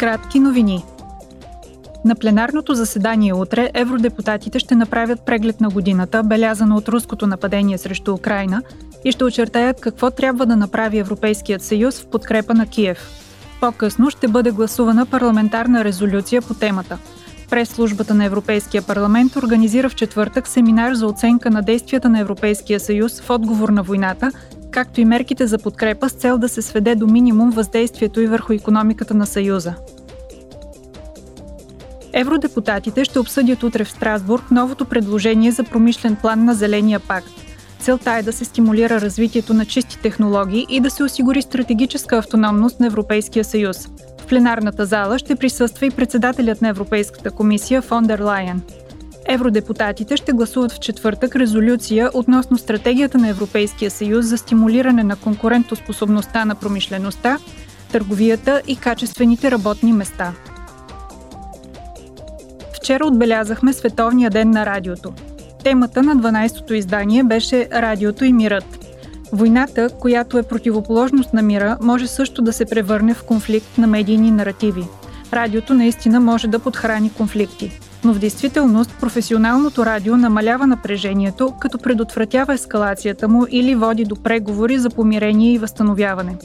Кратки новини. На пленарното заседание утре евродепутатите ще направят преглед на годината, белязана от руското нападение срещу Украина, и ще очертаят какво трябва да направи Европейският съюз в подкрепа на Киев. По-късно ще бъде гласувана парламентарна резолюция по темата. През службата на Европейския парламент организира в четвъртък семинар за оценка на действията на Европейския съюз в отговор на войната както и мерките за подкрепа с цел да се сведе до минимум въздействието и върху економиката на Съюза. Евродепутатите ще обсъдят утре в Страсбург новото предложение за промишлен план на Зеления пакт. Целта е да се стимулира развитието на чисти технологии и да се осигури стратегическа автономност на Европейския съюз. В пленарната зала ще присъства и председателят на Европейската комисия Фондер Лайен. Евродепутатите ще гласуват в четвъртък резолюция относно стратегията на Европейския съюз за стимулиране на конкурентоспособността на промишлеността, търговията и качествените работни места. Вчера отбелязахме Световния ден на радиото. Темата на 12-то издание беше Радиото и мирът. Войната, която е противоположност на мира, може също да се превърне в конфликт на медийни наративи. Радиото наистина може да подхрани конфликти но в действителност професионалното радио намалява напрежението, като предотвратява ескалацията му или води до преговори за помирение и възстановяване.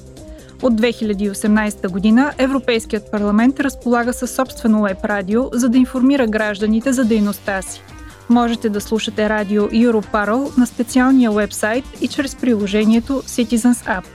От 2018 година Европейският парламент разполага със собствено веб радио, за да информира гражданите за дейността си. Можете да слушате радио Europarl на специалния вебсайт и чрез приложението Citizens App.